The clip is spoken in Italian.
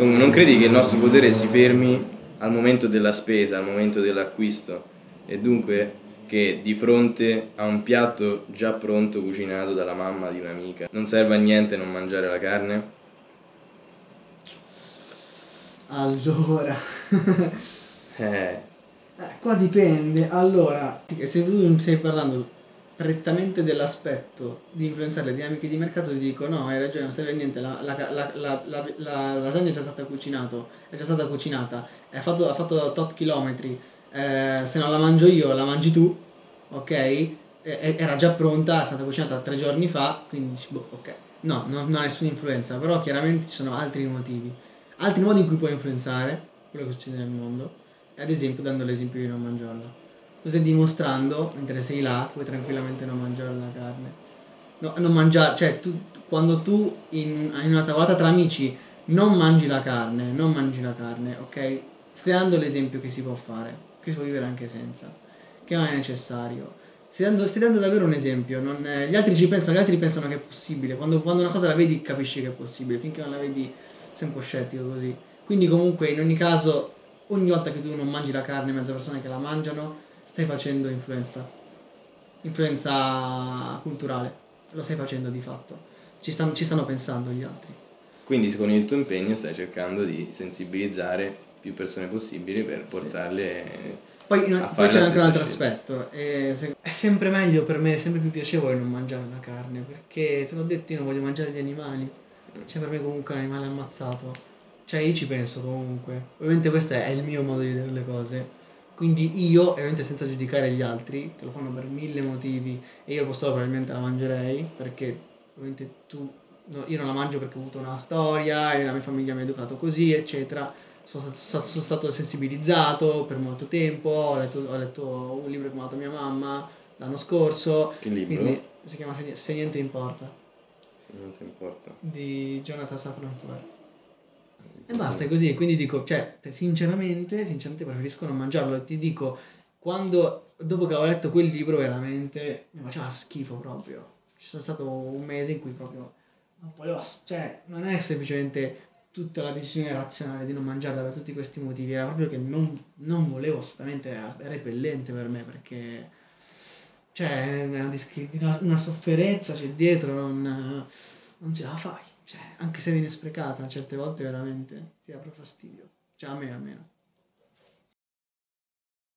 Non, non credi che il nostro potere si fermi al momento della spesa, al momento dell'acquisto e dunque che di fronte a un piatto già pronto cucinato dalla mamma di un'amica non serve a niente non mangiare la carne? Allora, Eh, eh, qua dipende. Allora, se tu stai parlando prettamente dell'aspetto di influenzare le dinamiche di mercato, ti dico no, hai ragione, non serve a niente, la, la, la, la, la, la lasagna è già stata cucinata, è già stata cucinata, ha fatto, fatto tot chilometri, eh, se non la mangio io, la mangi tu, ok? Era già pronta, è stata cucinata tre giorni fa, quindi dici, boh, ok. No, non, non ha nessuna influenza, però chiaramente ci sono altri motivi. Altri modi in cui puoi influenzare quello che succede nel mondo, ad esempio dando l'esempio di non mangiarla. Tu stai dimostrando, mentre sei là, puoi tranquillamente non mangiare la carne. No, non mangiare, cioè tu, quando tu in, in una tavolata tra amici non mangi la carne, non mangi la carne, ok? Stai dando l'esempio che si può fare, che si può vivere anche senza, che non è necessario. Stai dando, stai dando davvero un esempio, non- eh, gli altri ci pensano, gli altri pensano che è possibile, quando, quando una cosa la vedi capisci che è possibile, finché non la vedi sei un po' scettico così. Quindi comunque in ogni caso, ogni volta che tu non mangi la carne, mezzo persone che la mangiano, stai facendo influenza. Influenza culturale, lo stai facendo di fatto. Ci stanno, ci stanno pensando gli altri. quindi con il tuo impegno stai cercando di sensibilizzare più persone possibili per portarle... Poi, in- poi c'è anche un altro scelta. aspetto, è, è sempre meglio per me, è sempre più piacevole non mangiare la carne, perché te l'ho detto io non voglio mangiare gli animali, cioè per me comunque un animale ammazzato, cioè io ci penso comunque, ovviamente questo è il mio modo di vedere le cose, quindi io, ovviamente senza giudicare gli altri, che lo fanno per mille motivi, e io al posto probabilmente la mangerei, perché ovviamente tu, no, io non la mangio perché ho avuto una storia, e la mia famiglia mi ha educato così, eccetera, sono stato, sono- stato sensibilizzato per molto tempo, ho letto, ho letto un libro che mi ha dato mia mamma l'anno scorso, Che libro? quindi si chiama Se, niente importa, Se non ti importa. di Jonathan Safran Foer. E basta, così, quindi dico, cioè, te- sinceramente, sinceramente preferisco non mangiarlo e ti dico, quando, dopo che ho letto quel libro veramente mi faceva schifo proprio. Ci sono stato un mese in cui proprio non volevo, cioè, non è semplicemente tutta la decisione razionale di non mangiarla per tutti questi motivi, era proprio che non, non volevo assolutamente, era repellente per me perché, cioè, una, una sofferenza c'è dietro, non, non ce la fai. Cioè, anche se viene sprecata, certe volte veramente ti dà fastidio. Cioè, a me almeno.